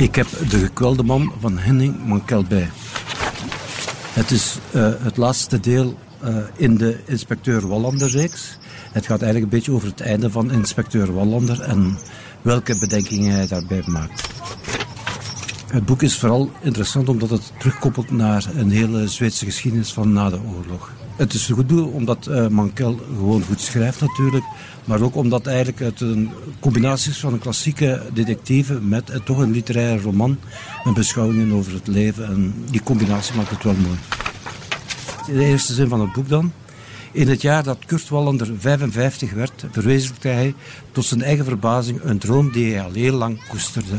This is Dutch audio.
Ik heb De gekwelde man van Henning Mankel bij. Het is uh, het laatste deel uh, in de Inspecteur Wallander-reeks. Het gaat eigenlijk een beetje over het einde van Inspecteur Wallander en welke bedenkingen hij daarbij maakt. Het boek is vooral interessant omdat het terugkoppelt naar een hele Zweedse geschiedenis van na de oorlog. Het is goed omdat uh, Mankel gewoon goed schrijft natuurlijk, maar ook omdat eigenlijk het een combinatie is van een klassieke detectieve met toch een literaire roman met beschouwingen over het leven. En die combinatie maakt het wel mooi. De eerste zin van het boek dan. In het jaar dat Kurt Wallander 55 werd, verwezenlijkte hij tot zijn eigen verbazing een droom die hij al heel lang koesterde.